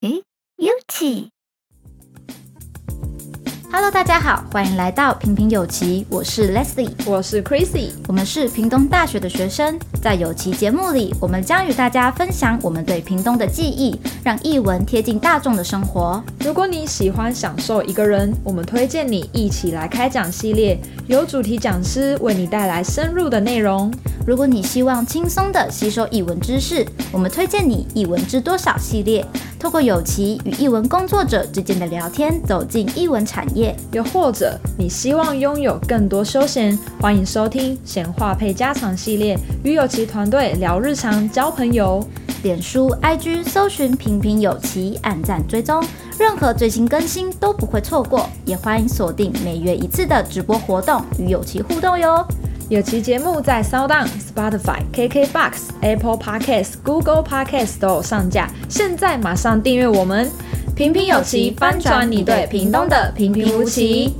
诶，有奇。Hello，大家好，欢迎来到平平有奇，我是 Leslie，我是 Chrissy，我们是屏东大学的学生，在有奇节目里，我们将与大家分享我们对屏东的记忆，让译文贴近大众的生活。如果你喜欢享受一个人，我们推荐你一起来开讲系列，由主题讲师为你带来深入的内容。如果你希望轻松的吸收译文知识，我们推荐你《译文知多少》系列。透过有奇与译文工作者之间的聊天，走进译文产业；又或者你希望拥有更多休闲，欢迎收听闲话配家常系列，与有奇团队聊日常、交朋友。脸书、IG 搜寻“平平有奇”，按赞追踪，任何最新更新都不会错过。也欢迎锁定每月一次的直播活动，与有奇互动哟。有其节目在 SoundOn、Spotify、KKBox、Apple Podcasts、Google Podcasts 都有上架，现在马上订阅我们！平平有奇，翻转你对屏东的平平无奇。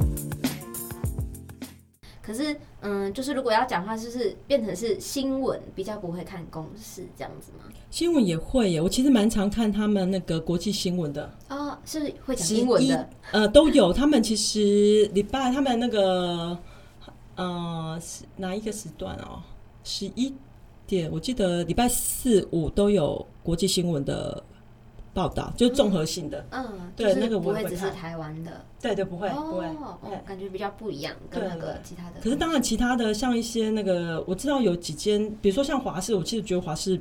可是，嗯，就是如果要讲话，就是变成是新闻，比较不会看公式这样子吗？新闻也会耶，我其实蛮常看他们那个国际新闻的。哦，是会讲新闻的，呃，都有。他们其实礼拜他们那个。呃，是哪一个时段哦？十一点，我记得礼拜四五都有国际新闻的报道，就是综合性的。嗯，对，那个不会只是台湾的。对对，不会，不会。哦，感觉比较不一样，跟那个其他的。可是当然，其他的像一些那个，我知道有几间，比如说像华视，我其实觉得华视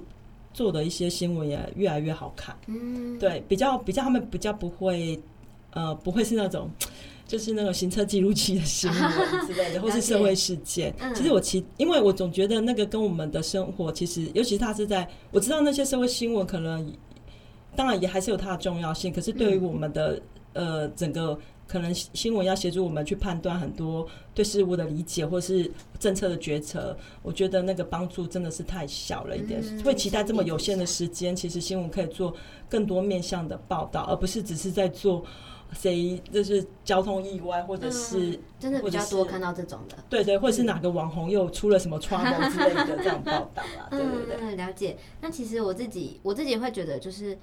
做的一些新闻也越来越好看。嗯，对，比较比较，他们比较不会，呃，不会是那种。就是那个行车记录器的新闻之类的，或是社会事件。其实我其因为我总觉得那个跟我们的生活，其实尤其是他是在我知道那些社会新闻，可能当然也还是有它的重要性。可是对于我们的呃整个可能新闻要协助我们去判断很多对事物的理解，或是政策的决策，我觉得那个帮助真的是太小了一点。会期待这么有限的时间，其实新闻可以做更多面向的报道，而不是只是在做。谁就是交通意外，或者是、嗯、真的比较多看到这种的，对对，或者是哪个网红又出了什么窗户之类的这样报道啊，对对对，嗯，了解。那其实我自己我自己会觉得，就是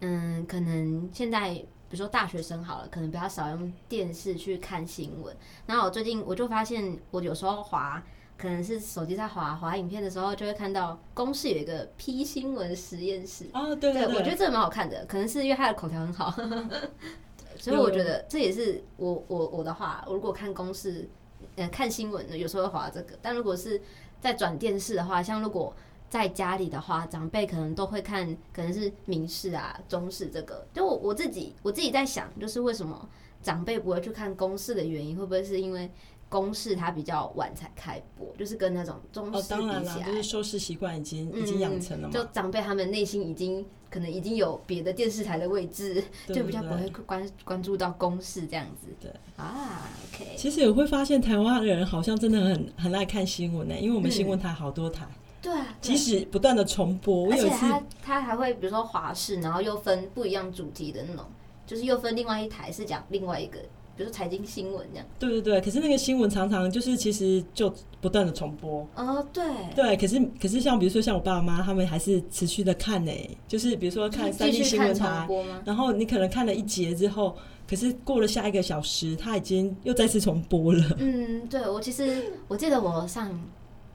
嗯，可能现在比如说大学生好了，可能比较少用电视去看新闻。然后我最近我就发现，我有时候滑，可能是手机在滑滑影片的时候，就会看到公视有一个 P 新闻实验室哦，对对，对，我觉得这个蛮好看的，可能是因为它的口条很好。所以我觉得这也是我我我的话，我如果看公式，呃，看新闻呢，有时候会划这个。但如果是在转电视的话，像如果在家里的话，长辈可能都会看，可能是民视啊、中视这个。就我我自己我自己在想，就是为什么长辈不会去看公视的原因，会不会是因为？公式它比较晚才开播，就是跟那种中视比起来，哦，当然啦，就是收视习惯已经、嗯、已经养成了嘛。就长辈他们内心已经可能已经有别的电视台的位置，就比较不会关关注到公式这样子。对啊，OK。其实也会发现台湾的人好像真的很很爱看新闻呢，因为我们新闻台好多台。对、啊，即使不断的重播，我有一次他他还会比如说华视，然后又分不一样主题的那种，就是又分另外一台是讲另外一个。就是财经新闻这样，对对对。可是那个新闻常常就是其实就不断的重播。哦，对。对，可是可是像比如说像我爸妈他们还是持续的看呢，就是比如说看三立新闻台，然后你可能看了一节之后，可是过了下一个小时，他已经又再次重播了。嗯，对，我其实我记得我上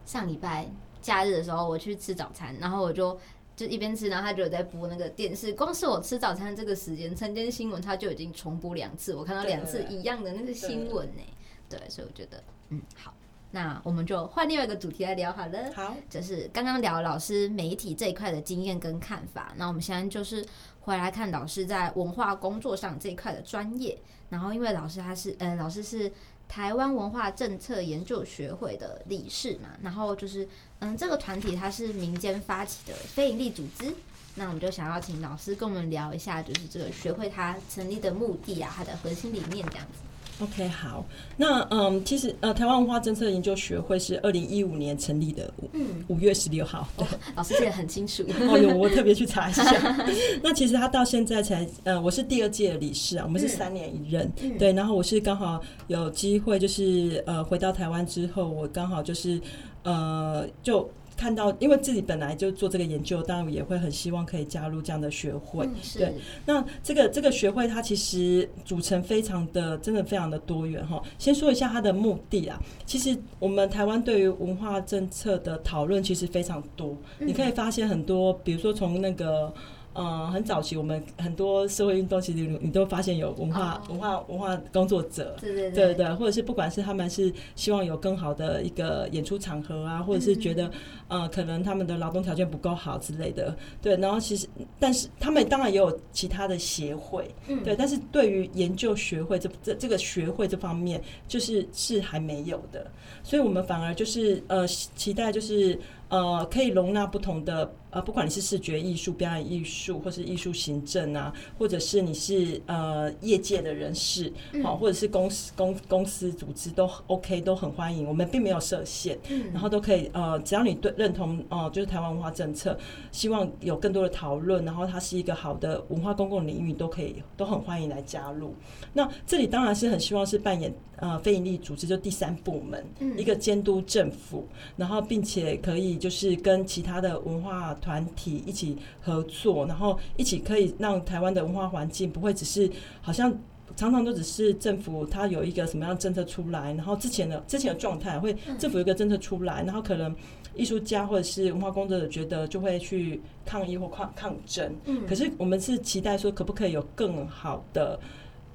上礼拜假日的时候，我去吃早餐，然后我就。就一边吃，然后他就有在播那个电视。光是我吃早餐这个时间，晨间新闻他就已经重播两次，我看到两次一样的那个新闻呢。对，所以我觉得，嗯，好，那我们就换另外一个主题来聊好了。好，就是刚刚聊老师媒体这一块的经验跟看法。那我们现在就是回来看老师在文化工作上这一块的专业。然后，因为老师他是，呃，老师是。台湾文化政策研究学会的理事嘛，然后就是，嗯，这个团体它是民间发起的非营利组织，那我们就想要请老师跟我们聊一下，就是这个学会它成立的目的啊，它的核心理念这样子。OK，好，那嗯，其实呃，台湾文化政策研究学会是二零一五年成立的，嗯，五月十六号。对，老师记得很清楚。哦哟，我特别去查一下。那其实他到现在才，呃，我是第二届的理事啊，我们是三年一任，嗯、对。然后我是刚好有机会，就是呃，回到台湾之后，我刚好就是呃，就看到，因为自己本来就做这个研究，当然也会很希望可以加入这样的学会。嗯、对，那这个这个学会它其实组成非常的，真的非常的多元哈。先说一下它的目的啊，其实我们台湾对于文化政策的讨论其实非常多，嗯、你可以发现很多，比如说从那个。嗯，很早期我们很多社会运动，其实你都发现有文化、oh. 文化、文化工作者，对对对。对，或者是不管是他们是希望有更好的一个演出场合啊，或者是觉得、嗯、呃可能他们的劳动条件不够好之类的，对，然后其实但是他们当然也有其他的协会，嗯，对，但是对于研究学会这这这个学会这方面，就是是还没有的，所以我们反而就是呃期待就是。呃，可以容纳不同的呃，不管你是视觉艺术、表演艺术，或是艺术行政啊，或者是你是呃业界的人士，好、嗯，或者是公司公公司组织都 OK，都很欢迎。我们并没有设限，嗯、然后都可以呃，只要你对认同哦、呃，就是台湾文化政策，希望有更多的讨论，然后它是一个好的文化公共领域，都可以都很欢迎来加入。那这里当然是很希望是扮演呃非营利组织，就第三部门，嗯、一个监督政府，然后并且可以。就是跟其他的文化团体一起合作，然后一起可以让台湾的文化环境不会只是好像常常都只是政府它有一个什么样的政策出来，然后之前的之前的状态会政府有一个政策出来，然后可能艺术家或者是文化工作者觉得就会去抗议或抗抗争。嗯，可是我们是期待说可不可以有更好的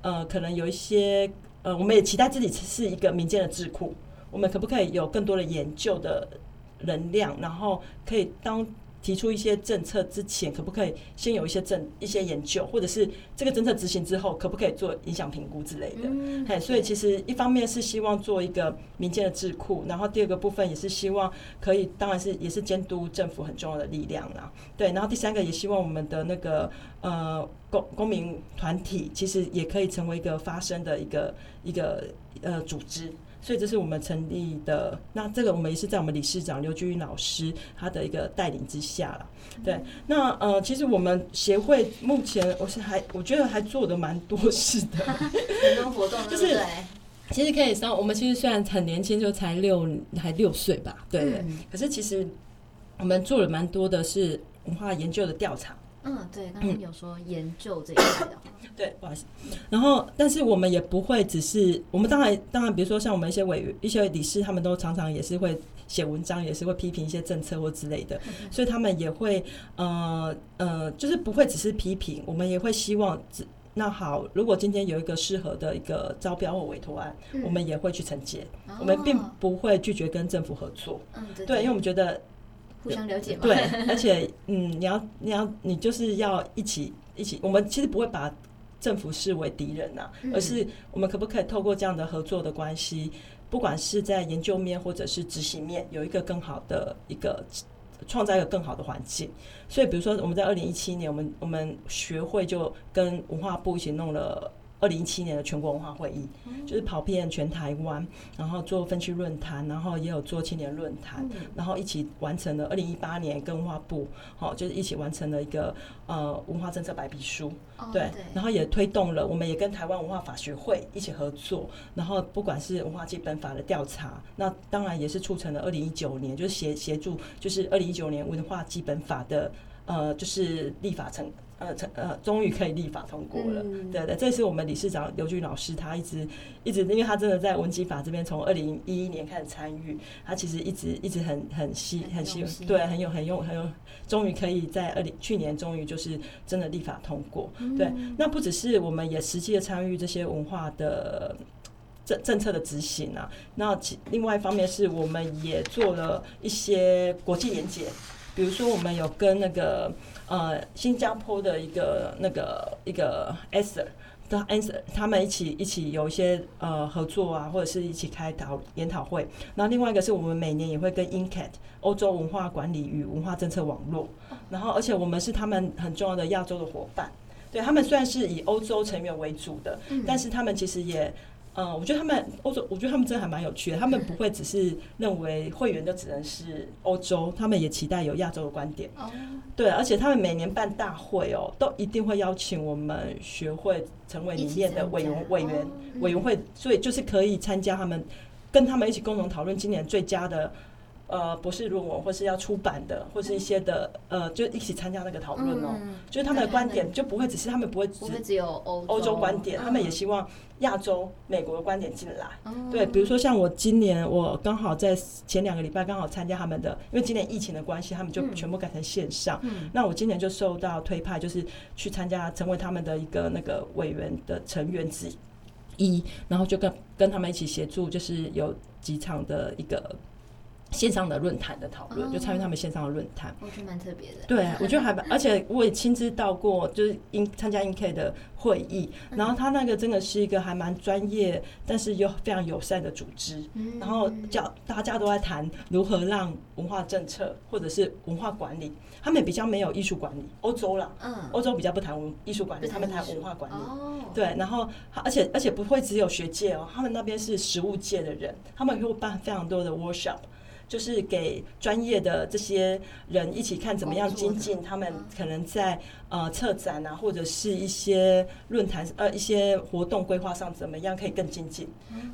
呃，可能有一些呃，我们也期待自己是一个民间的智库，我们可不可以有更多的研究的。能量，然后可以当提出一些政策之前，可不可以先有一些政一些研究，或者是这个政策执行之后，可不可以做影响评估之类的？嗯，嘿，所以其实一方面是希望做一个民间的智库，然后第二个部分也是希望可以，当然是也是监督政府很重要的力量啦。对，然后第三个也希望我们的那个呃公公民团体，其实也可以成为一个发声的一个一个呃组织。所以这是我们成立的，那这个我们也是在我们理事长刘居云老师他的一个带领之下了。对，那呃，其实我们协会目前我是还我觉得还做的蛮多事的，很多活动，就是其实可以说，我们其实虽然很年轻，就才六还六岁吧，对可是其实我们做了蛮多的是文化研究的调查。嗯，对，刚刚有说研究这一块的话，对，不好意思。然后，但是我们也不会只是，我们当然，当然，比如说像我们一些委员、一些理事，他们都常常也是会写文章，也是会批评一些政策或之类的，所以他们也会，呃呃，就是不会只是批评，我们也会希望，那好，如果今天有一个适合的一个招标或委托案，嗯、我们也会去承接，哦、我们并不会拒绝跟政府合作，嗯，对，因为我们觉得。互相了解嘛。对，而且，嗯，你要，你要，你就是要一起，一起。我们其实不会把政府视为敌人呐、而是我们可不可以透过这样的合作的关系，不管是在研究面或者是执行面，有一个更好的一个创造一个更好的环境。所以，比如说我们在二零一七年，我们我们学会就跟文化部一起弄了。二零一七年的全国文化会议，嗯、就是跑遍全台湾，然后做分区论坛，然后也有做青年论坛，嗯、然后一起完成了二零一八年跟文化部，好，就是一起完成了一个呃文化政策白皮书，哦、对，对，然后也推动了，我们也跟台湾文化法学会一起合作，然后不管是文化基本法的调查，那当然也是促成了二零一九年，就是协协助，就是二零一九年文化基本法的呃，就是立法成。呃，成呃，终于可以立法通过了。嗯、对对，这是我们理事长刘俊老师，他一直一直，因为他真的在文基法这边从二零一一年开始参与，他其实一直一直很很希很希望，对，很有很用很有，终于可以在二零去年终于就是真的立法通过。嗯、对，那不只是我们也实际的参与这些文化的政政策的执行啊，那其另外一方面是我们也做了一些国际连结，比如说我们有跟那个。呃，新加坡的一个那个一个 Esther 他们一起一起有一些呃合作啊，或者是一起开讨研讨会。那另外一个是我们每年也会跟 INCAT 欧洲文化管理与文化政策网络，然后而且我们是他们很重要的亚洲的伙伴。对，他们虽然是以欧洲成员为主的，但是他们其实也。嗯，我觉得他们欧洲，我觉得他们真的还蛮有趣的。他们不会只是认为会员就只能是欧洲，他们也期待有亚洲的观点。哦，对，而且他们每年办大会哦，都一定会邀请我们学会成为里面的委员委员委员会，所以就是可以参加他们跟他们一起共同讨论今年最佳的呃博士论文，或是要出版的，或是一些的呃，就一起参加那个讨论哦。嗯、就是他们的观点就不会只是他们不会只，只有欧欧洲观点，他们也希望亚洲、美国的观点进来。嗯、对，比如说像我今年我刚好在前两个礼拜刚好参加他们的，因为今年疫情的关系，他们就全部改成线上。嗯、那我今年就受到推派，就是去参加，成为他们的一个那个委员的成员之一，然后就跟跟他们一起协助，就是有几场的一个。线上的论坛的讨论，就参与他们线上的论坛，我觉得蛮特别的。对，我觉得还蛮，而且我也亲自到过，就是因参加 INKEI 的会议，然后他那个真的是一个还蛮专业，但是又非常友善的组织。然后叫大家都在谈如何让文化政策或者是文化管理，他们也比较没有艺术管理，欧洲啦，嗯，欧洲比较不谈文艺术管理，他们谈文化管理。对，然后而且而且不会只有学界哦，他们那边是实务界的人，他们会办非常多的 workshop。就是给专业的这些人一起看怎么样精进他们可能在呃策展啊，或者是一些论坛呃一些活动规划上怎么样可以更精进。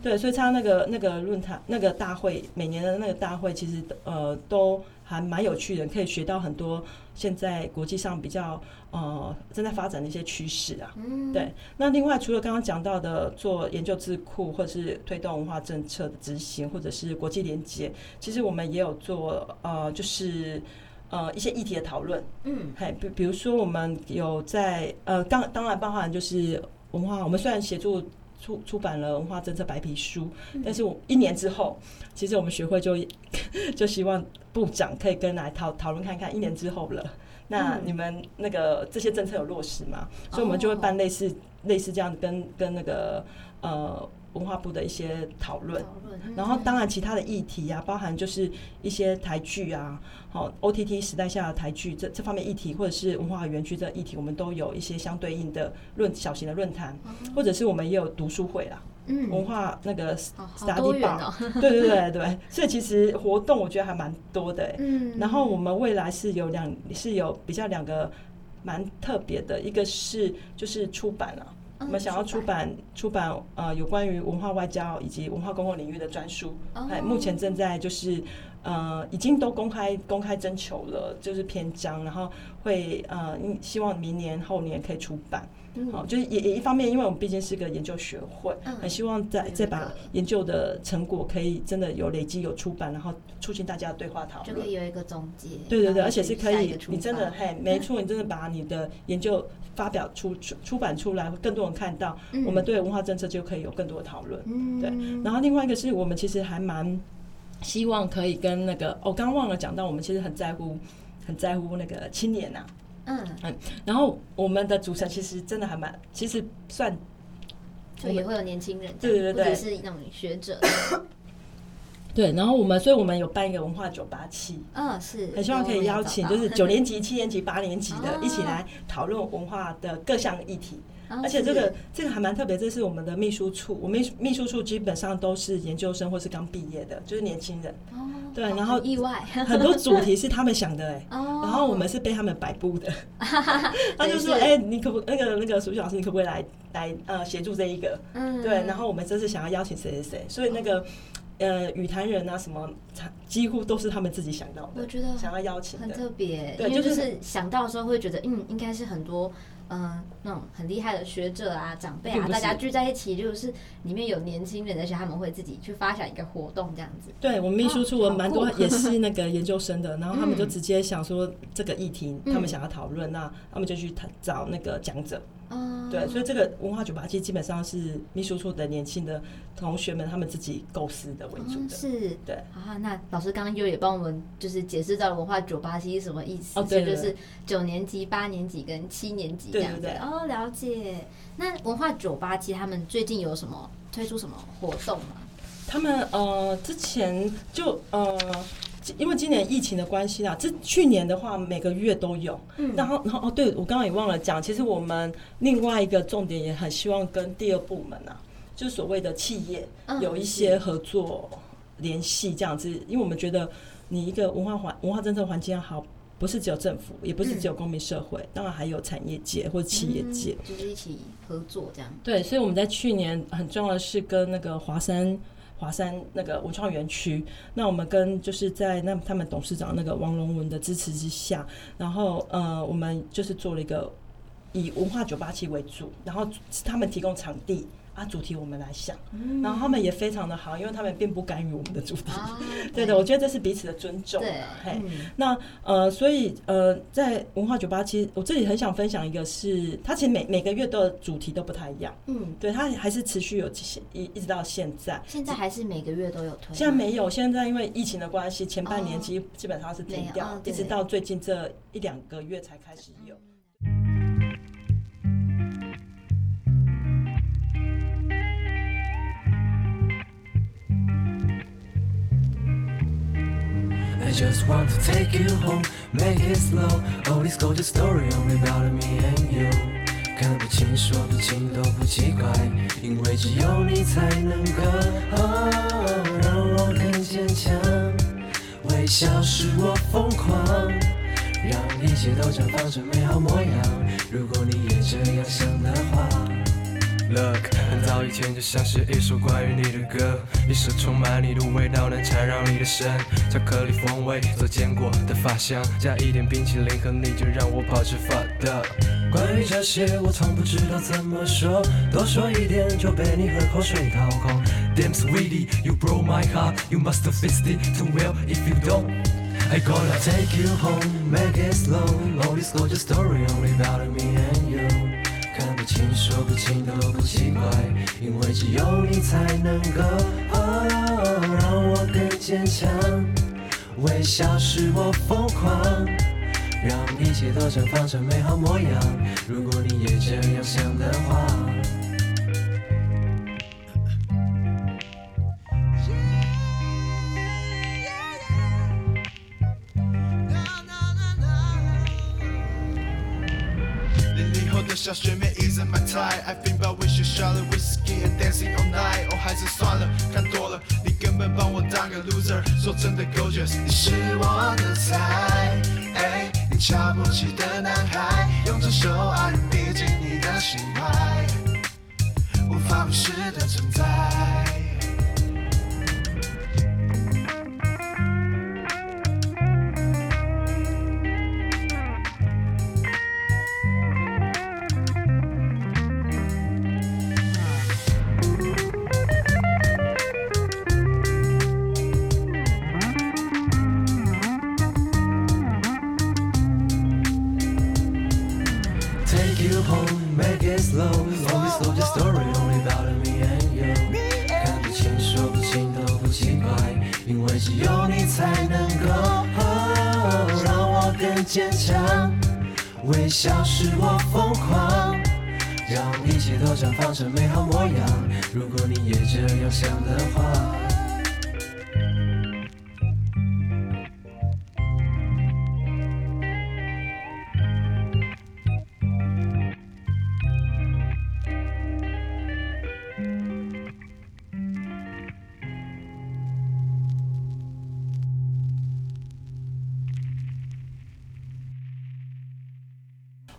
对，所以他那个那个论坛那个大会每年的那个大会其实呃都还蛮有趣的，可以学到很多现在国际上比较。呃，正在发展的一些趋势啊，嗯，对。那另外，除了刚刚讲到的做研究智库，或者是推动文化政策的执行，或者是国际连接，其实我们也有做呃，就是呃一些议题的讨论，嗯，嘿，比比如说我们有在呃，当当然包含就是文化，我们虽然协助出出版了文化政策白皮书，嗯，但是我一年之后，其实我们学会就 就希望部长可以跟来讨讨论看看，一年之后了。那你们那个这些政策有落实吗？嗯、所以我们就会办类似、哦、类似这样跟跟那个呃文化部的一些讨论，嗯、然后当然其他的议题啊，包含就是一些台剧啊，好 OTT 时代下的台剧这这方面议题，或者是文化园区这议题，我们都有一些相对应的论小型的论坛，嗯、或者是我们也有读书会啦。嗯，文化那个 study bar，对对对对，所以其实活动我觉得还蛮多的。嗯，然后我们未来是有两是有比较两个蛮特别的，一个是就是出版了，我们想要出版出版呃有关于文化外交以及文化公共领域的专书，哎，目前正在就是呃已经都公开公开征求了，就是篇章，然后会呃希望明年后年可以出版。好，就是也也一方面，因为我们毕竟是个研究学会，很希望再再把研究的成果可以真的有累积、有出版，然后促进大家的对话讨论，就可以有一个总结。对对对，而且是可以，你真的嘿，没错，你真的把你的研究发表出出出版出来，更多人看到，我们对文化政策就可以有更多的讨论。嗯，对。然后另外一个是我们其实还蛮希望可以跟那个，我刚忘了讲到，我们其实很在乎很在乎那个青年呐。嗯嗯，然后我们的组成其实真的还蛮，其实算，就也会有年轻人，对对对对，是那种学者。对，然后我们，所以我们有办一个文化酒吧气，嗯，是很希望可以邀请，就是九年级、七年级、八年级的 一起来讨论文化的各项议题。而且这个这个还蛮特别，这是我们的秘书处，我们秘书处基本上都是研究生或是刚毕业的，就是年轻人。对，然后意外很多主题是他们想的哎，然后我们是被他们摆布的。他就说：“哎，你可不那个那个苏旭老师，你可不可以来来呃协助这一个？”嗯，对。然后我们这次想要邀请谁谁谁，所以那个呃语坛人啊什么，几乎都是他们自己想到的。我觉得想要邀请很特别，对，就是想到的时候会觉得，嗯，应该是很多。嗯，那种很厉害的学者啊、长辈啊，大家聚在一起，就是里面有年轻人，而且他们会自己去发展一个活动，这样子。对，我们秘书处我们蛮多 也是那个研究生的，然后他们就直接想说这个议题，他们想要讨论，那他们就去找那个讲者。嗯，对，所以这个文化酒吧其实基本上是秘书处的年轻的同学们他们自己构思的为主的。是，对。啊，那老师刚刚又也帮我们就是解释到了文化酒吧其实什么意思？哦，对，就是九年级、八年级跟七年级这样子。哦，了解。那文化酒吧其实他们最近有什么推出什么活动吗？他们呃之前就呃。因为今年疫情的关系啦，这去年的话每个月都有，嗯，然后然后哦，对我刚刚也忘了讲，其实我们另外一个重点也很希望跟第二部门啊，就是所谓的企业有一些合作联系这样子，因为我们觉得你一个文化环文化政策环境好，不是只有政府，也不是只有公民社会，当然还有产业界或企业界，就是一起合作这样。对，所以我们在去年很重要的是跟那个华山。华山那个文创园区。那我们跟就是在那他们董事长那个王龙文的支持之下，然后呃，我们就是做了一个以文化九八七为主，然后他们提供场地。啊，主题我们来想，嗯、然后他们也非常的好，因为他们并不干预我们的主题。哦、对的，我觉得这是彼此的尊重。对，嘿，嗯、那呃，所以呃，在文化酒吧，其实我这里很想分享一个是，是它其实每每个月的主题都不太一样。嗯，对，它还是持续有一一直到现在。现在还是每个月都有推？现在没有，现在因为疫情的关系，前半年基基本上是停掉，哦、一直到最近这一两个月才开始有。Just want to take you home, make it slow. All this gorgeous story only about me and you. 看不清说不清都不奇怪，因为只有你才能够、哦、让我更坚强。微笑使我疯狂，让一切都绽放成美好模样。如果你也这样想的话。Look，很早以前就想写一首关于你的歌，一首充满你的味道，能缠绕你的身。巧克力风味做坚果的发香，加一点冰淇淋和你就让我跑直发的。关于这些我从不知道怎么说，多说一点就被你喝口水掏空。Damn sweetie, you broke my heart, you must have fixed it too well. If you don't, I gonna take you home, make it slow. All this gorgeous story only about me and you. 看不清，说不清都不奇怪，因为只有你才能够、哦、让我更坚强。微笑使我疯狂，让一切都绽放成美好模样。如果你也这样想的话。小学妹 isn't my type I think about we should share the whiskey and dancing all night 哦，还是算了，看多了，你根本把我当个 loser。说真的，gorgeous，你是我的菜，哎，你瞧不起的男孩，用这首爱人逼近你的心怀，无法无视的存在。绽放成美好模样。如果你也这样想的话。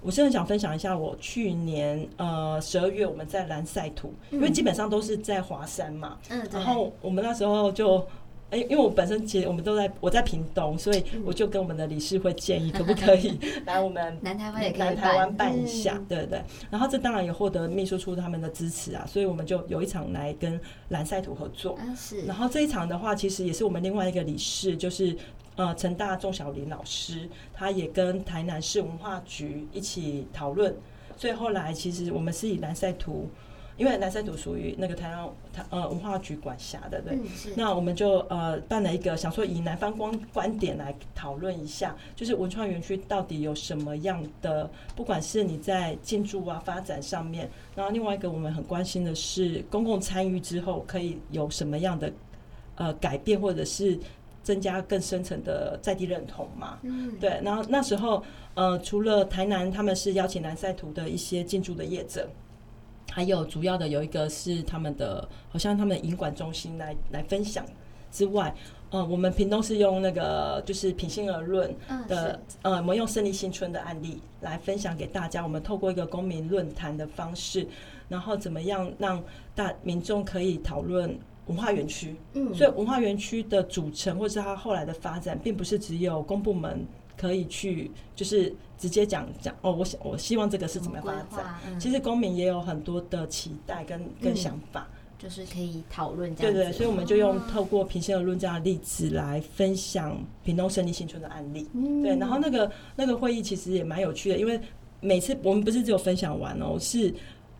我现在想分享一下，我去年呃十二月我们在蓝赛图，因为基本上都是在华山嘛，嗯，然后我们那时候就，哎，因为我本身其实我们都在我在屏东，所以我就跟我们的理事会建议，可不可以 来我们南台湾也可以南台湾办一下，对对对。然后这当然也获得秘书处他们的支持啊，所以我们就有一场来跟蓝赛图合作，是。然后这一场的话，其实也是我们另外一个理事，就是。呃，成大钟小林老师，他也跟台南市文化局一起讨论，所以后来其实我们是以南赛图，因为南赛图属于那个台南台呃文化局管辖的，对，嗯、那我们就呃办了一个，想说以南方观观点来讨论一下，就是文创园区到底有什么样的，不管是你在建筑啊发展上面，然后另外一个我们很关心的是公共参与之后可以有什么样的呃改变，或者是。增加更深层的在地认同嘛？嗯，对。然后那时候，呃，除了台南，他们是邀请南赛图的一些建筑的业者，还有主要的有一个是他们的，好像他们的营管中心来来分享之外，呃，我们屏东是用那个就是平心而论的，嗯、呃，我们用胜利新村的案例来分享给大家。我们透过一个公民论坛的方式，然后怎么样让大民众可以讨论。文化园区，嗯，所以文化园区的组成或是它后来的发展，并不是只有公部门可以去，就是直接讲讲哦，我想我希望这个是怎么发展，嗯、其实公民也有很多的期待跟跟想法。嗯就是可以讨论这样，对对，所以我们就用透过平心而论这样的例子来分享屏东胜利新村的案例。嗯、对，然后那个那个会议其实也蛮有趣的，因为每次我们不是只有分享完哦，是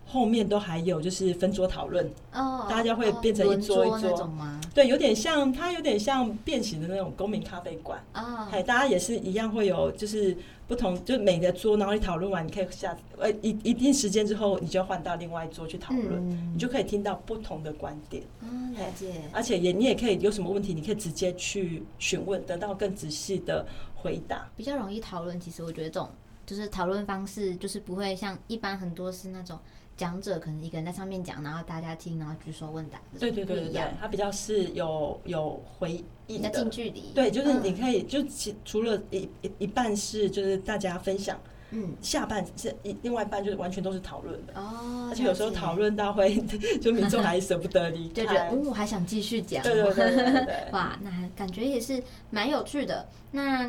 后面都还有就是分桌讨论哦，大家会变成一桌一桌，桌对，有点像它有点像变形的那种公民咖啡馆啊，哎、哦，大家也是一样会有就是。不同，就每个桌，然后你讨论完，你可以下呃一一定时间之后，你就换到另外一桌去讨论，嗯、你就可以听到不同的观点。嗯，了解。而且也你也可以有什么问题，你可以直接去询问，得到更仔细的回答。比较容易讨论，其实我觉得这种就是讨论方式，就是不会像一般很多是那种。讲者可能一个人在上面讲，然后大家听，然后举手问答。对对对对对，他比较是有有回应的，近距离。对，就是你可以就其除了一一一半是就是大家分享，嗯，下半是一另外一半就是完全都是讨论的哦。而且有时候讨论到会 就民众还舍不得离开，就觉得嗯，我还想继续讲。对对对对，哇，那感觉也是蛮有趣的。那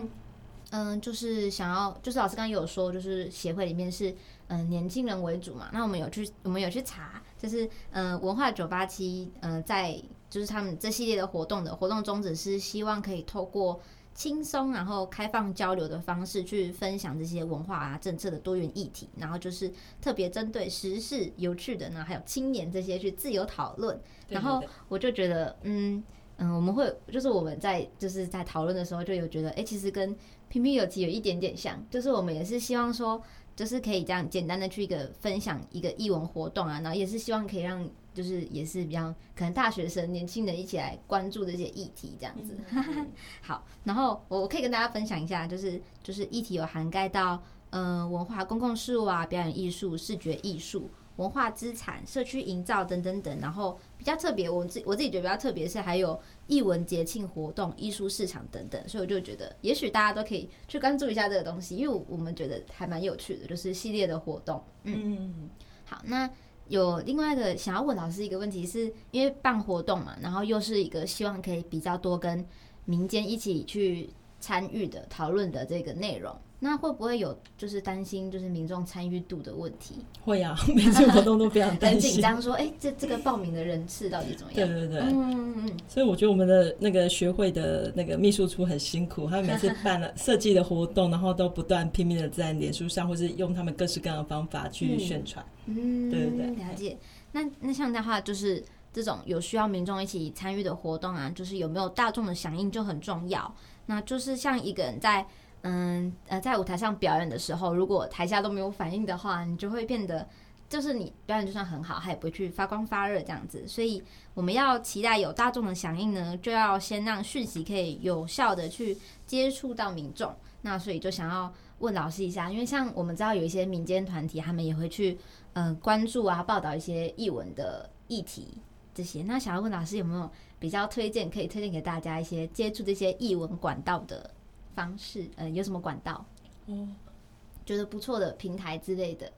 嗯，就是想要就是老师刚刚有说，就是协会里面是。嗯、呃，年轻人为主嘛，那我们有去，我们有去查，就是嗯、呃，文化九八七，嗯，在就是他们这系列的活动的活动宗旨是希望可以透过轻松然后开放交流的方式去分享这些文化啊政策的多元议题，然后就是特别针对时事有趣的呢，还有青年这些去自由讨论。然后我就觉得，嗯嗯，我们会就是我们在就是在讨论的时候就有觉得，哎、欸，其实跟平平有奇有一点点像，就是我们也是希望说。就是可以这样简单的去一个分享一个译文活动啊，然后也是希望可以让就是也是比较可能大学生年轻人一起来关注这些议题这样子。好，然后我可以跟大家分享一下，就是就是议题有涵盖到嗯、呃、文化公共事务啊、表演艺术、视觉艺术。文化资产、社区营造等等等，然后比较特别，我自我自己觉得比较特别是还有艺文节庆活动、艺术市场等等，所以我就觉得也许大家都可以去关注一下这个东西，因为我们觉得还蛮有趣的，就是系列的活动。嗯，好，那有另外一个想要问老师一个问题是，是因为办活动嘛，然后又是一个希望可以比较多跟民间一起去参与的讨论的这个内容。那会不会有就是担心就是民众参与度的问题？会啊，每次活动都非常 担心，很紧张，说哎、欸，这这个报名的人次到底怎么样？对对对，嗯嗯。所以我觉得我们的那个学会的那个秘书处很辛苦，他们每次 办了设计的活动，然后都不断拼命的在脸书上，或是用他们各式各样的方法去宣传。嗯，对对对，了解。那那像的话，就是这种有需要民众一起参与的活动啊，就是有没有大众的响应就很重要。那就是像一个人在。嗯呃，在舞台上表演的时候，如果台下都没有反应的话，你就会变得，就是你表演就算很好，它也不会去发光发热这样子。所以我们要期待有大众的响应呢，就要先让讯息可以有效的去接触到民众。那所以就想要问老师一下，因为像我们知道有一些民间团体，他们也会去嗯、呃、关注啊，报道一些译文的议题这些。那想要问老师有没有比较推荐，可以推荐给大家一些接触这些译文管道的？方式，呃，有什么管道？哦，觉得不错的平台之类的。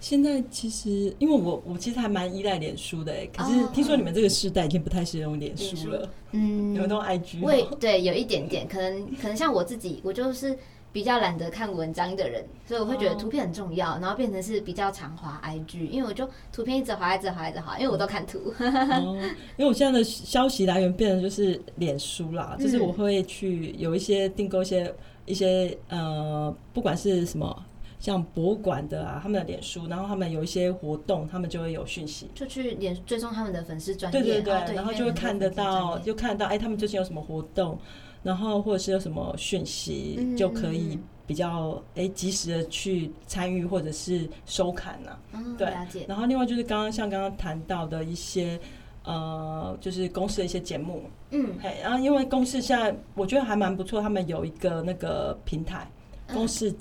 现在其实，因为我我其实还蛮依赖脸书的，哎，可是听说你们这个时代已经不太适合用脸书了，嗯，有那种 IG？会，对，有一点点，可能可能像我自己，我就是。比较懒得看文章的人，所以我会觉得图片很重要，然后变成是比较常滑 IG，因为我就图片一直滑，一直滑，一直滑，因为我都看图。哦，因为我现在的消息来源变成就是脸书啦，就是我会去有一些订购一些一些呃，不管是什么像博物馆的啊，他们的脸书，然后他们有一些活动，他们就会有讯息，就去脸追踪他们的粉丝专页，对对对，然后就会看得到，就看得到，哎，他们最近有什么活动。然后或者是有什么讯息，就可以比较哎及时的去参与或者是收看呐、啊。嗯，对。然后另外就是刚刚像刚刚谈到的一些呃，就是公司的一些节目。嗯。嘿，然后因为公司现在我觉得还蛮不错，他们有一个那个平台公视+，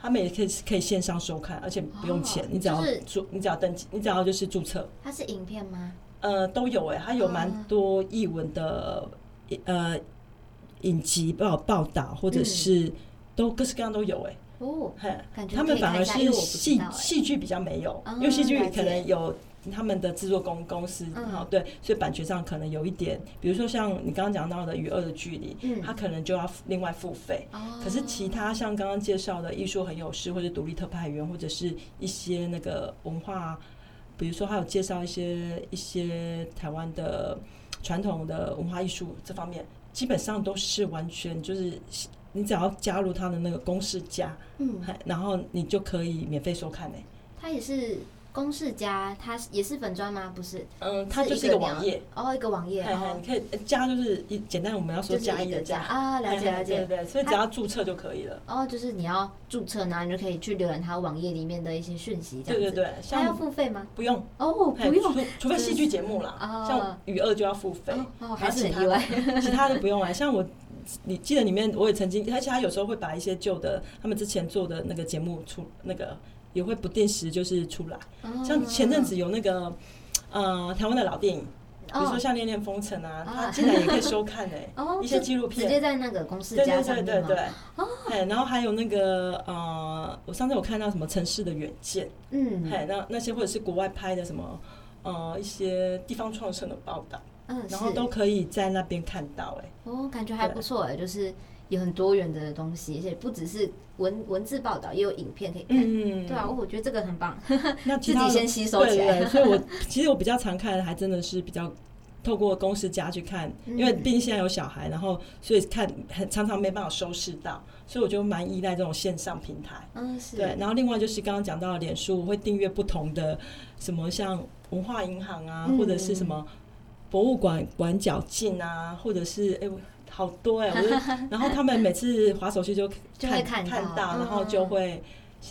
他们也可以可以线上收看，而且不用钱，你只要注你只要登记，你只要就是注册。它是影片吗？呃，都有哎，它有蛮多译文的呃。影集报报道，或者是都各式各样都有哎、哦，感觉他们反而是戏欸戏剧比较没有，哦、因为戏剧可能有他们的制作公公司，好、嗯、对，所以版权上可能有一点，比如说像你刚刚讲到的《与恶的距离》，嗯，他可能就要另外付费。哦，可是其他像刚刚介绍的艺术很有事，或者独立特派员，或者是一些那个文化，比如说还有介绍一些一些台湾的传统的文化艺术这方面，基本上都是完全就是。你只要加入他的那个公视+，嗯，然后你就可以免费收看呢。他也是公式加，它也是粉砖吗？不是，嗯，它就是一个网页哦，一个网页，你可以加就是一简单，我们要说加一的加啊，了解了解，对对，所以只要注册就可以了。哦，就是你要注册，然后你就可以去浏览它网页里面的一些讯息，这样。对对对，它要付费吗？不用哦，不用，除除非戏剧节目啦，像娱乐就要付费，哦，还是很意外，其他的不用啊，像我。你记得里面，我也曾经，而且他有时候会把一些旧的他们之前做的那个节目出，那个也会不定时就是出来。像前阵子有那个呃台湾的老电影，比如说像《恋恋风尘》啊，他竟然也可以收看哎，一些纪录片。直接在那个公视+上面吗？对对对。对。哎，然后还有那个呃，我上次有看到什么《城市的远见》，嗯，哎，那那些或者是国外拍的什么呃一些地方创生的报道。嗯，然后都可以在那边看到，哎，哦，感觉还不错，哎，就是有很多元的东西，而且不只是文文字报道，也有影片可以看，嗯，对啊，我觉得这个很棒，那 自己先吸收起来。所以我 其实我比较常看，还真的是比较透过公司家+去看，因为毕竟现在有小孩，然后所以看很常常没办法收视到，所以我就蛮依赖这种线上平台，嗯，是，对，然后另外就是刚刚讲到的脸书，我会订阅不同的什么像文化银行啊，或者是什么。博物馆馆角镜啊，或者是哎、欸，好多哎、欸，然后他们每次划手机就就会看看到，然后就会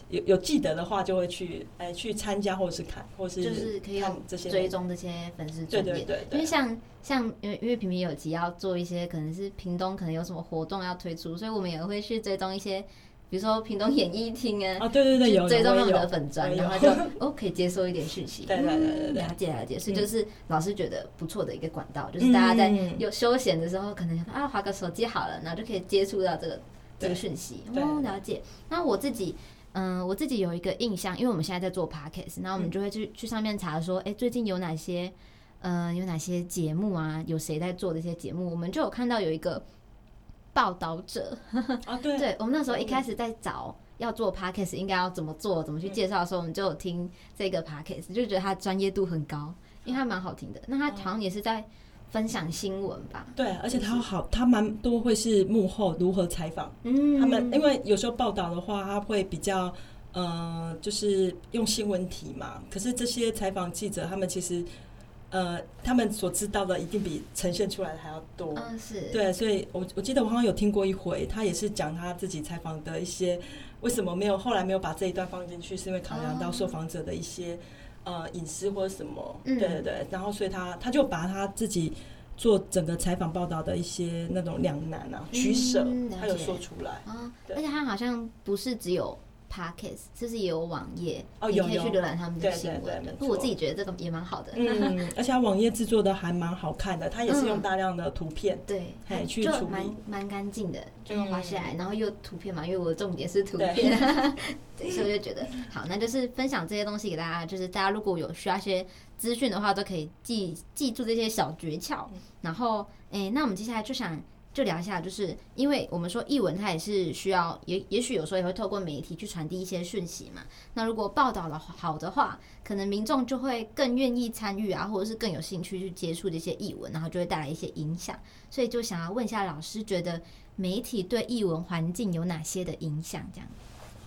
有有记得的话，就会去哎、欸、去参加，或者是看，或是就是可以用这些。追踪这些粉丝对对对，因为像像因为因为平平有急要做一些可能是屏东可能有什么活动要推出，所以我们也会去追踪一些。比如说屏东演艺厅啊，啊对对对，有追踪他们的粉砖，然后就哦可以接收一点讯息，对对对对，了解了解，所以就是老师觉得不错的一个管道，就是大家在有休闲的时候，可能啊划个手机好了，然后就可以接触到这个这个讯息，哦了解。那我自己嗯，我自己有一个印象，因为我们现在在做 podcast，然后我们就会去去上面查说，哎，最近有哪些嗯有哪些节目啊，有谁在做这些节目，我们就有看到有一个。报道者啊，对，对，我们那时候一开始在找要做 podcast 应该要怎么做，怎么去介绍的时候，我们就有听这个 podcast，就觉得他专业度很高，因为他蛮好听的。那他好像也是在分享新闻吧？对，而且他好，他蛮多会是幕后如何采访，嗯，他们因为有时候报道的话，他会比较呃，就是用新闻题嘛。可是这些采访记者，他们其实。呃，他们所知道的一定比呈现出来的还要多。嗯，是对，所以我我记得我好像有听过一回，他也是讲他自己采访的一些为什么没有后来没有把这一段放进去，是因为考量到受访者的一些呃隐私或者什么。对对对，然后所以他他就把他自己做整个采访报道的一些那种两难啊取舍，他有说出来。啊，而且他好像不是只有。Podcast 就是也有网页，哦，你可以去浏览他们的新闻。不过我自己觉得这个也蛮好的。嗯，而且他网页制作的还蛮好看的，它也是用大量的图片，对，去处理，蛮蛮干净的，就滑下来，然后又图片嘛，因为我的重点是图片，对，所以我就觉得好，那就是分享这些东西给大家，就是大家如果有需要一些资讯的话，都可以记记住这些小诀窍。然后，哎，那我们接下来就想。就聊一下，就是因为我们说译文，它也是需要，也也许有时候也会透过媒体去传递一些讯息嘛。那如果报道的好的话，可能民众就会更愿意参与啊，或者是更有兴趣去接触这些译文，然后就会带来一些影响。所以就想要问一下老师，觉得媒体对译文环境有哪些的影响？这样，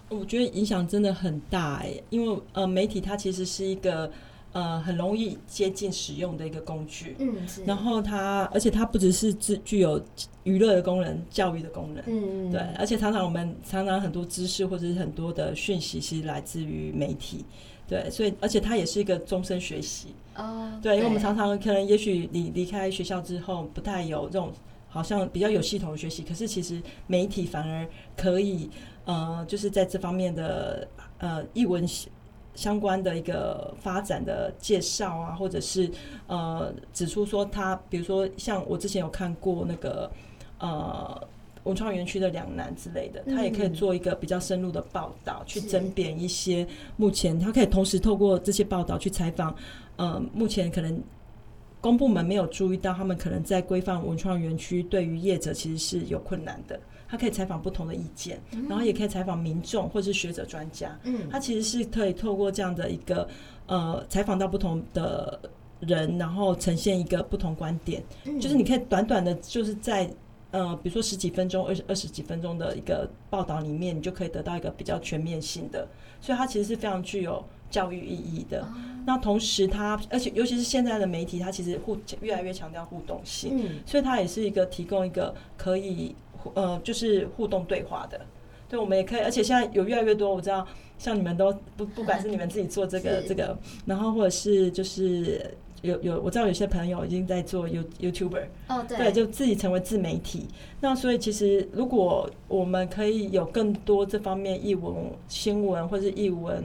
我觉得影响真的很大哎、因为呃，媒体它其实是一个。呃，很容易接近使用的一个工具。嗯，是。然后它，而且它不只是具具有娱乐的功能、教育的功能。嗯嗯，对。而且常常我们常常很多知识或者是很多的讯息，其实来自于媒体。对，所以而且它也是一个终身学习。哦。对，因为我们常常可能，也许你离开学校之后，不太有这种好像比较有系统的学习，可是其实媒体反而可以，呃，就是在这方面的呃译文。相关的一个发展的介绍啊，或者是呃指出说他，比如说像我之前有看过那个呃文创园区的两难之类的，嗯他也可以做一个比较深入的报道，去甄别一些目前他可以同时透过这些报道去采访，呃，目前可能公部门没有注意到，他们可能在规范文创园区对于业者其实是有困难的。他可以采访不同的意见，然后也可以采访民众或者是学者专家。嗯，他其实是可以透过这样的一个呃采访到不同的人，然后呈现一个不同观点。嗯就是你可以短短的，就是在呃比如说十几分钟、二十二十几分钟的一个报道里面，你就可以得到一个比较全面性的。所以它其实是非常具有教育意义的。那同时它，而且尤其是现在的媒体，它其实互越来越强调互动性，嗯，所以它也是一个提供一个可以。呃，就是互动对话的，对，我们也可以，而且现在有越来越多，我知道，像你们都不不管是你们自己做这个这个，然后或者是就是有有，我知道有些朋友已经在做 You YouTuber，哦对，对，就自己成为自媒体。那所以其实如果我们可以有更多这方面译文新闻或者是艺文，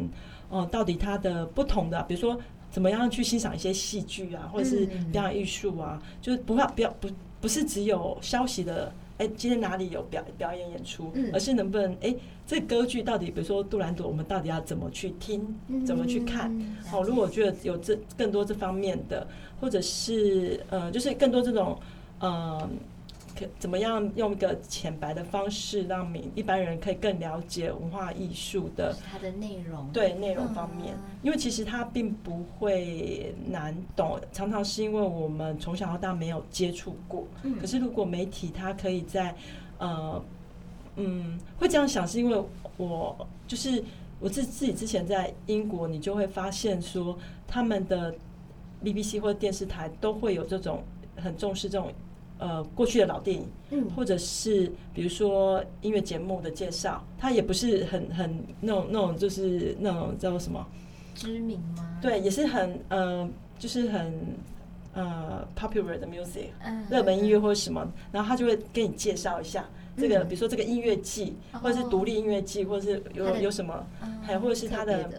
哦、呃，到底它的不同的，比如说怎么样去欣赏一些戏剧啊，或者是表演艺术啊，嗯、就是不要不要不不是只有消息的。哎，今天哪里有表表演演出？嗯，而是能不能哎，这歌剧到底，比如说杜兰朵，我们到底要怎么去听，怎么去看？哦，如果我觉得有这更多这方面的，或者是呃，就是更多这种呃。可怎么样用一个浅白的方式，让民一般人可以更了解文化艺术的它的内容？对内容方面，因为其实它并不会难懂，常常是因为我们从小到大没有接触过。可是如果媒体它可以在呃嗯会这样想，是因为我就是我自自己之前在英国，你就会发现说他们的 BBC 或者电视台都会有这种很重视这种。呃，过去的老电影，嗯，或者是比如说音乐节目的介绍，它也不是很很那种那种就是那种叫做什么？知名吗？对，也是很呃，就是很呃 popular 的 music，嗯，热门音乐或者什么，然后他就会给你介绍一下这个，嗯、比如说这个音乐季，或者是独立音乐季，或者是有有什么，还有或者是他的。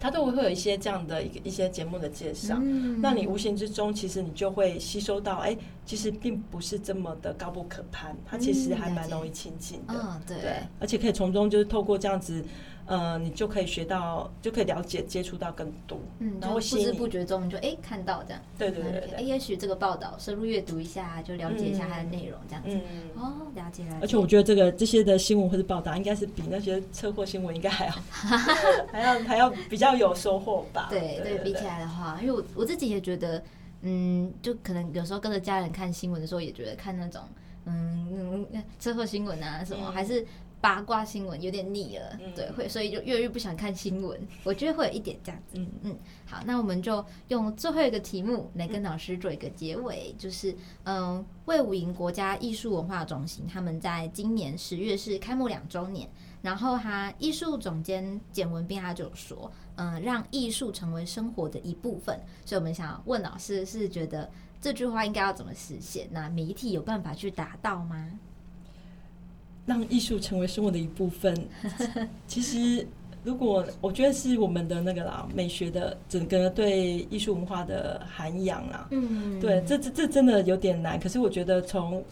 他都会有一些这样的一个一些节目的介绍，嗯，那你无形之中其实你就会吸收到，哎，其实并不是这么的高不可攀，它其实还蛮容易亲近的，对，而且可以从中就是透过这样子。呃，你就可以学到，就可以了解、接触到更多，嗯，然后不知不觉中你就哎、欸、看到这样，对对对对，哎，也许这个报道深入阅读一下，就了解一下它的内容这样子，嗯，哦，了解了解。而且我觉得这个这些的新闻或者报道，应该是比那些车祸新闻应该还要 还要还要比较有收获吧？对对，比起来的话，因为我我自己也觉得，嗯，就可能有时候跟着家人看新闻的时候，也觉得看那种嗯嗯车祸新闻啊什么，嗯、还是。八卦新闻有点腻了，嗯、对，会所以就越来越不想看新闻。我觉得会有一点这样子，嗯嗯。好，那我们就用最后一个题目来跟老师做一个结尾，嗯、就是嗯，魏武营国家艺术文化中心他们在今年十月是开幕两周年，然后他艺术总监简文斌他就说，嗯，让艺术成为生活的一部分。所以我们想问老师，是觉得这句话应该要怎么实现？那媒体有办法去达到吗？让艺术成为生活的一部分。其实，如果我觉得是我们的那个啦，美学的整个对艺术文化的涵养啊，嗯，对，这这这真的有点难。可是我觉得，从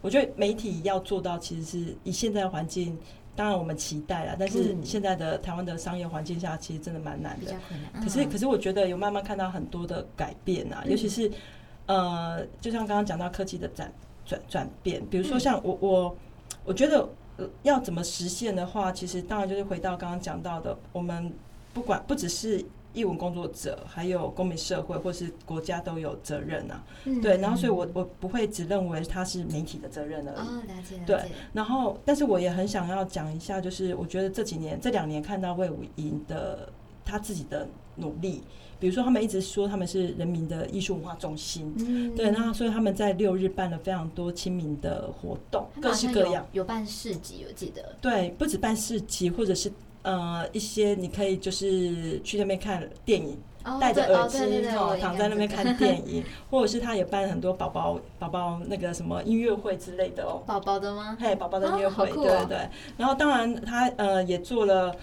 我觉得媒体要做到，其实是以现在环境，当然我们期待了，但是现在的台湾的商业环境下，其实真的蛮难的。可是，可是我觉得有慢慢看到很多的改变啊，尤其是呃，就像刚刚讲到科技的转转转变，比如说像我我。我觉得，呃，要怎么实现的话，其实当然就是回到刚刚讲到的，我们不管不只是译文工作者，还有公民社会或是国家都有责任啊。嗯、对，然后所以我我不会只认为它是媒体的责任而已。哦，了解了解。对，然后但是我也很想要讲一下，就是我觉得这几年这两年看到魏武营的他自己的努力。比如说，他们一直说他们是人民的艺术文化中心，嗯、对，那所以他们在六日办了非常多亲民的活动，各式各样，有办市集，我记得，对，不止办市集，或者是呃一些你可以就是去那边看电影，戴着耳机哦躺在那边看电影，或者是他也办很多宝宝宝宝那个什么音乐会之类的哦，宝宝的吗？嘿，宝宝的音乐会，对对。然后当然他呃也做了。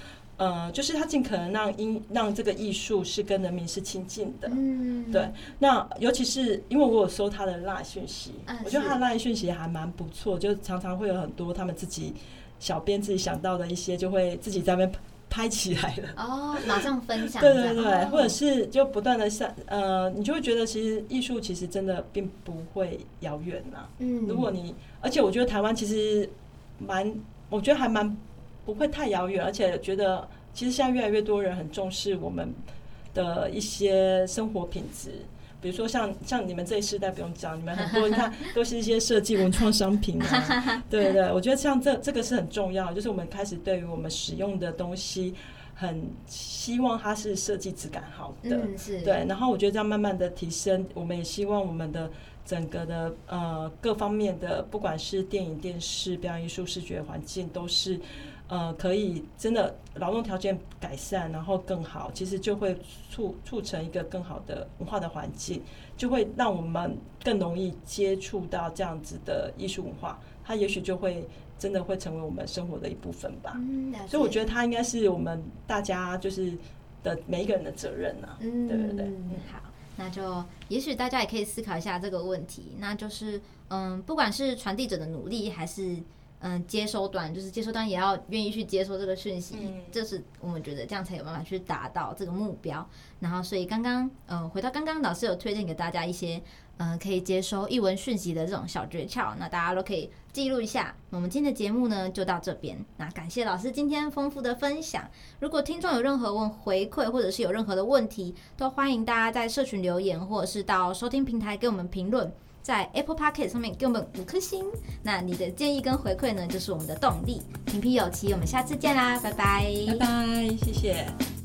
呃，就是他尽可能让音让这个艺术是跟人民是亲近的。嗯，对。那尤其是因为我有收他的 LINE 讯息，啊、我觉得他的 LINE 讯息还蛮不错，就常常会有很多他们自己小编自己想到的一些，就会自己在那边拍起来了。哦，马上分享。对对对，哦、或者是就不断的上呃，你就会觉得其实艺术其实真的并不会遥远呐。嗯，如果你而且我觉得台湾其实蛮，我觉得还蛮。不会太遥远，而且觉得其实现在越来越多人很重视我们的一些生活品质，比如说像像你们这一世代不用讲，你们很多你看都是一些设计文创商品啊，对对对，我觉得像这这个是很重要，就是我们开始对于我们使用的东西，很希望它是设计质感好的，嗯、是对，然后我觉得这样慢慢的提升，我们也希望我们的整个的呃各方面的，不管是电影、电视、表演艺术、视觉环境，都是。呃，可以真的劳动条件改善，然后更好，其实就会促促成一个更好的文化的环境，就会让我们更容易接触到这样子的艺术文化，它也许就会真的会成为我们生活的一部分吧。嗯，所以我觉得它应该是我们大家就是的每一个人的责任呐、啊。嗯，对对对。好，那就也许大家也可以思考一下这个问题，那就是嗯，不管是传递者的努力还是。嗯，接收端就是接收端也要愿意去接收这个讯息，嗯，就是我们觉得这样才有办法去达到这个目标。然后，所以刚刚，嗯，回到刚刚老师有推荐给大家一些，嗯，可以接收译文讯息的这种小诀窍，那大家都可以记录一下。我们今天的节目呢就到这边，那感谢老师今天丰富的分享。如果听众有任何问回馈，或者是有任何的问题，都欢迎大家在社群留言，或者是到收听平台给我们评论。在 Apple Podcast 上面给我们五颗星，那你的建议跟回馈呢，就是我们的动力。平平有奇，我们下次见啦，拜拜，拜拜，谢谢。